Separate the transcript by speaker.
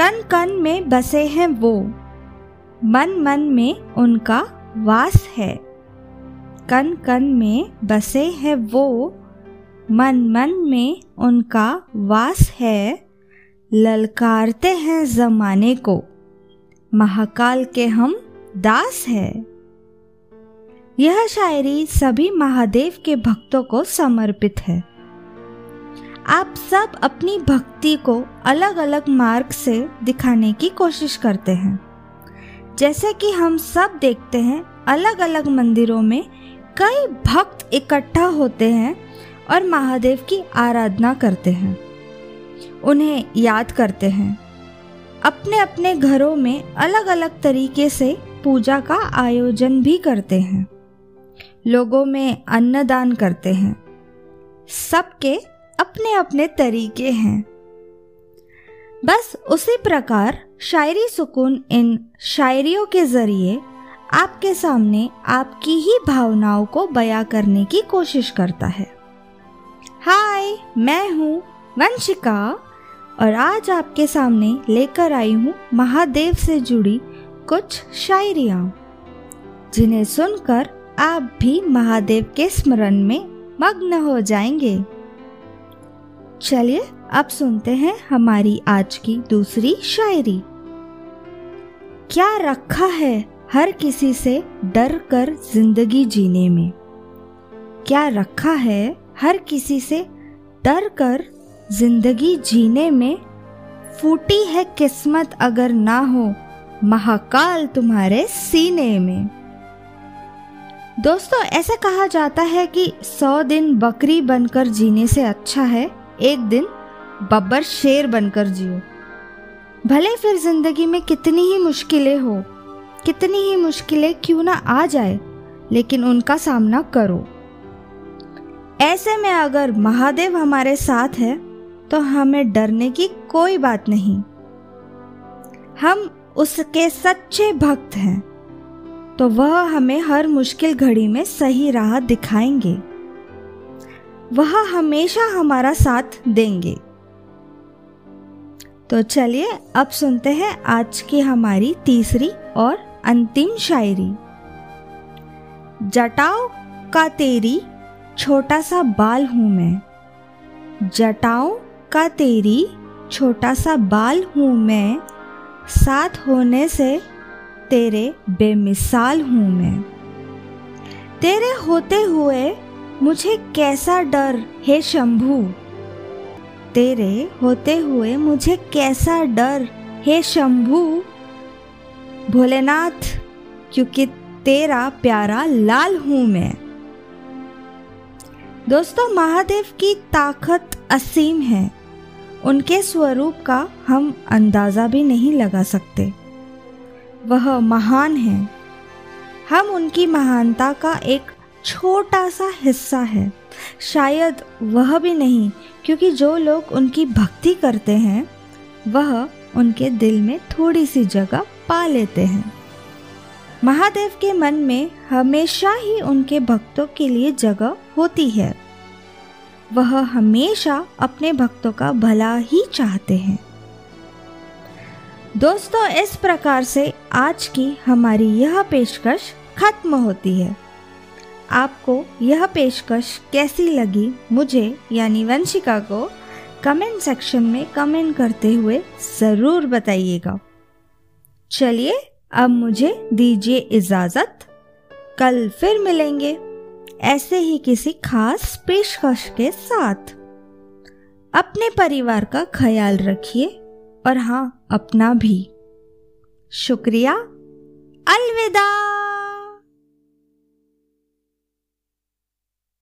Speaker 1: कन कन में बसे हैं वो। मन मन में उनका वास है। कन कन में बसे हैं वो। मन मन में उनका वास है। ललकारते हैं जमाने को। महाकाल के हम दास है। यह शायरी सभी महादेव के भक्तों को समर्पित है। आप सब अपनी भक्ति को अलग अलग मार्ग से दिखाने की कोशिश करते हैं। जैसे कि हम सब देखते हैं अलग अलग मंदिरों में कई भक्त इकट्ठा होते हैं और महादेव की आराधना करते हैं। उन्हें याद करते हैं। अपने अपने घरों में अलग अलग तरीके से पूजा का आयोजन भी करते हैं। लोगों में अन्नदान करते हैं। सबके अपने अपने तरीके हैं। बस उसी प्रकार शायरी सुकून इन शायरियों के ज़रिए आपके सामने आपकी ही भावनाओं को बयां करने की कोशिश करता है। हाय, मैं हूँ वंशिका और आज आपके सामने लेकर आई हूँ महादेव से जुड़ी कुछ शायरिया, जिन्हें सुनकर आप भी महादेव के स्मरण में मग्न हो जाएँगे। चलिए अब सुनते हैं हमारी आज की दूसरी शायरी। क्या रखा है हर किसी से डर कर ज़िंदगी जीने में? क्या रखा है हर किसी से डर कर ज़िंदगी जीने में? फूटी है किस्मत अगर ना हो, महाकाल तुम्हारे सीने में। दोस्तों, ऐसा कहा जाता है कि सौ दिन बकरी बनकर जीने से अच्छा है एक दिन बब्बर शेर बनकर जियो। भले फिर ज़िंदगी में कितनी ही मुश्किलें हो, कितनी ही मुश्किलें क्यों ना आ जाए, लेकिन उनका सामना करो। ऐसे में अगर महादेव हमारे साथ है तो हमें डरने की कोई बात नहीं। हम उसके सच्चे भक्त हैं तो वह हमें हर मुश्किल घड़ी में सही राह दिखाएँगे। वह हमेशा हमारा साथ देंगे। तो चलिए अब सुनते हैं आज की हमारी तीसरी और अंतिम शायरी। जटाओ का तेरी, छोटा सा बाल हूँ मैं। जटाओ का तेरी, छोटा सा बाल हूँ मैं। साथ होने से तेरे बेमिसाल हूँ मैं। तेरे होते हुए मुझे कैसा डर, हे शंभु? तेरे होते हुए मुझे कैसा डर, हे शंभु? भोलेनाथ, क्योंकि तेरा प्यारा लाल हूँ मैं। दोस्तों, महादेव की ताकत असीम है। उनके स्वरूप का हम अंदाज़ा भी नहीं लगा सकते। वह महान है। हम उनकी महानता का एक छोटा सा हिस्सा है। शायद वह भी नहीं, क्योंकि जो लोग उनकी भक्ति करते हैं, वह उनके दिल में थोड़ी सी जगह पा लेते हैं। महादेव के मन में हमेशा ही उनके भक्तों के लिए जगह होती है। वह हमेशा अपने भक्तों का भला ही चाहते हैं। दोस्तों, इस प्रकार से आज की हमारी यह पेशकश खत्म होती है। आपको यह पेशकश कैसी लगी मुझे, यानी वंशिका को कमेंट सेक्शन में कमेंट करते हुए ज़रूर बताइएगा। चलिए, अब मुझे दीजिए इजाज़त। कल फिर मिलेंगे, ऐसे ही किसी खास पेशकश के साथ। अपने परिवार का ख्याल रखिए, और हाँ अपना भी। शुक्रिया, अलविदा।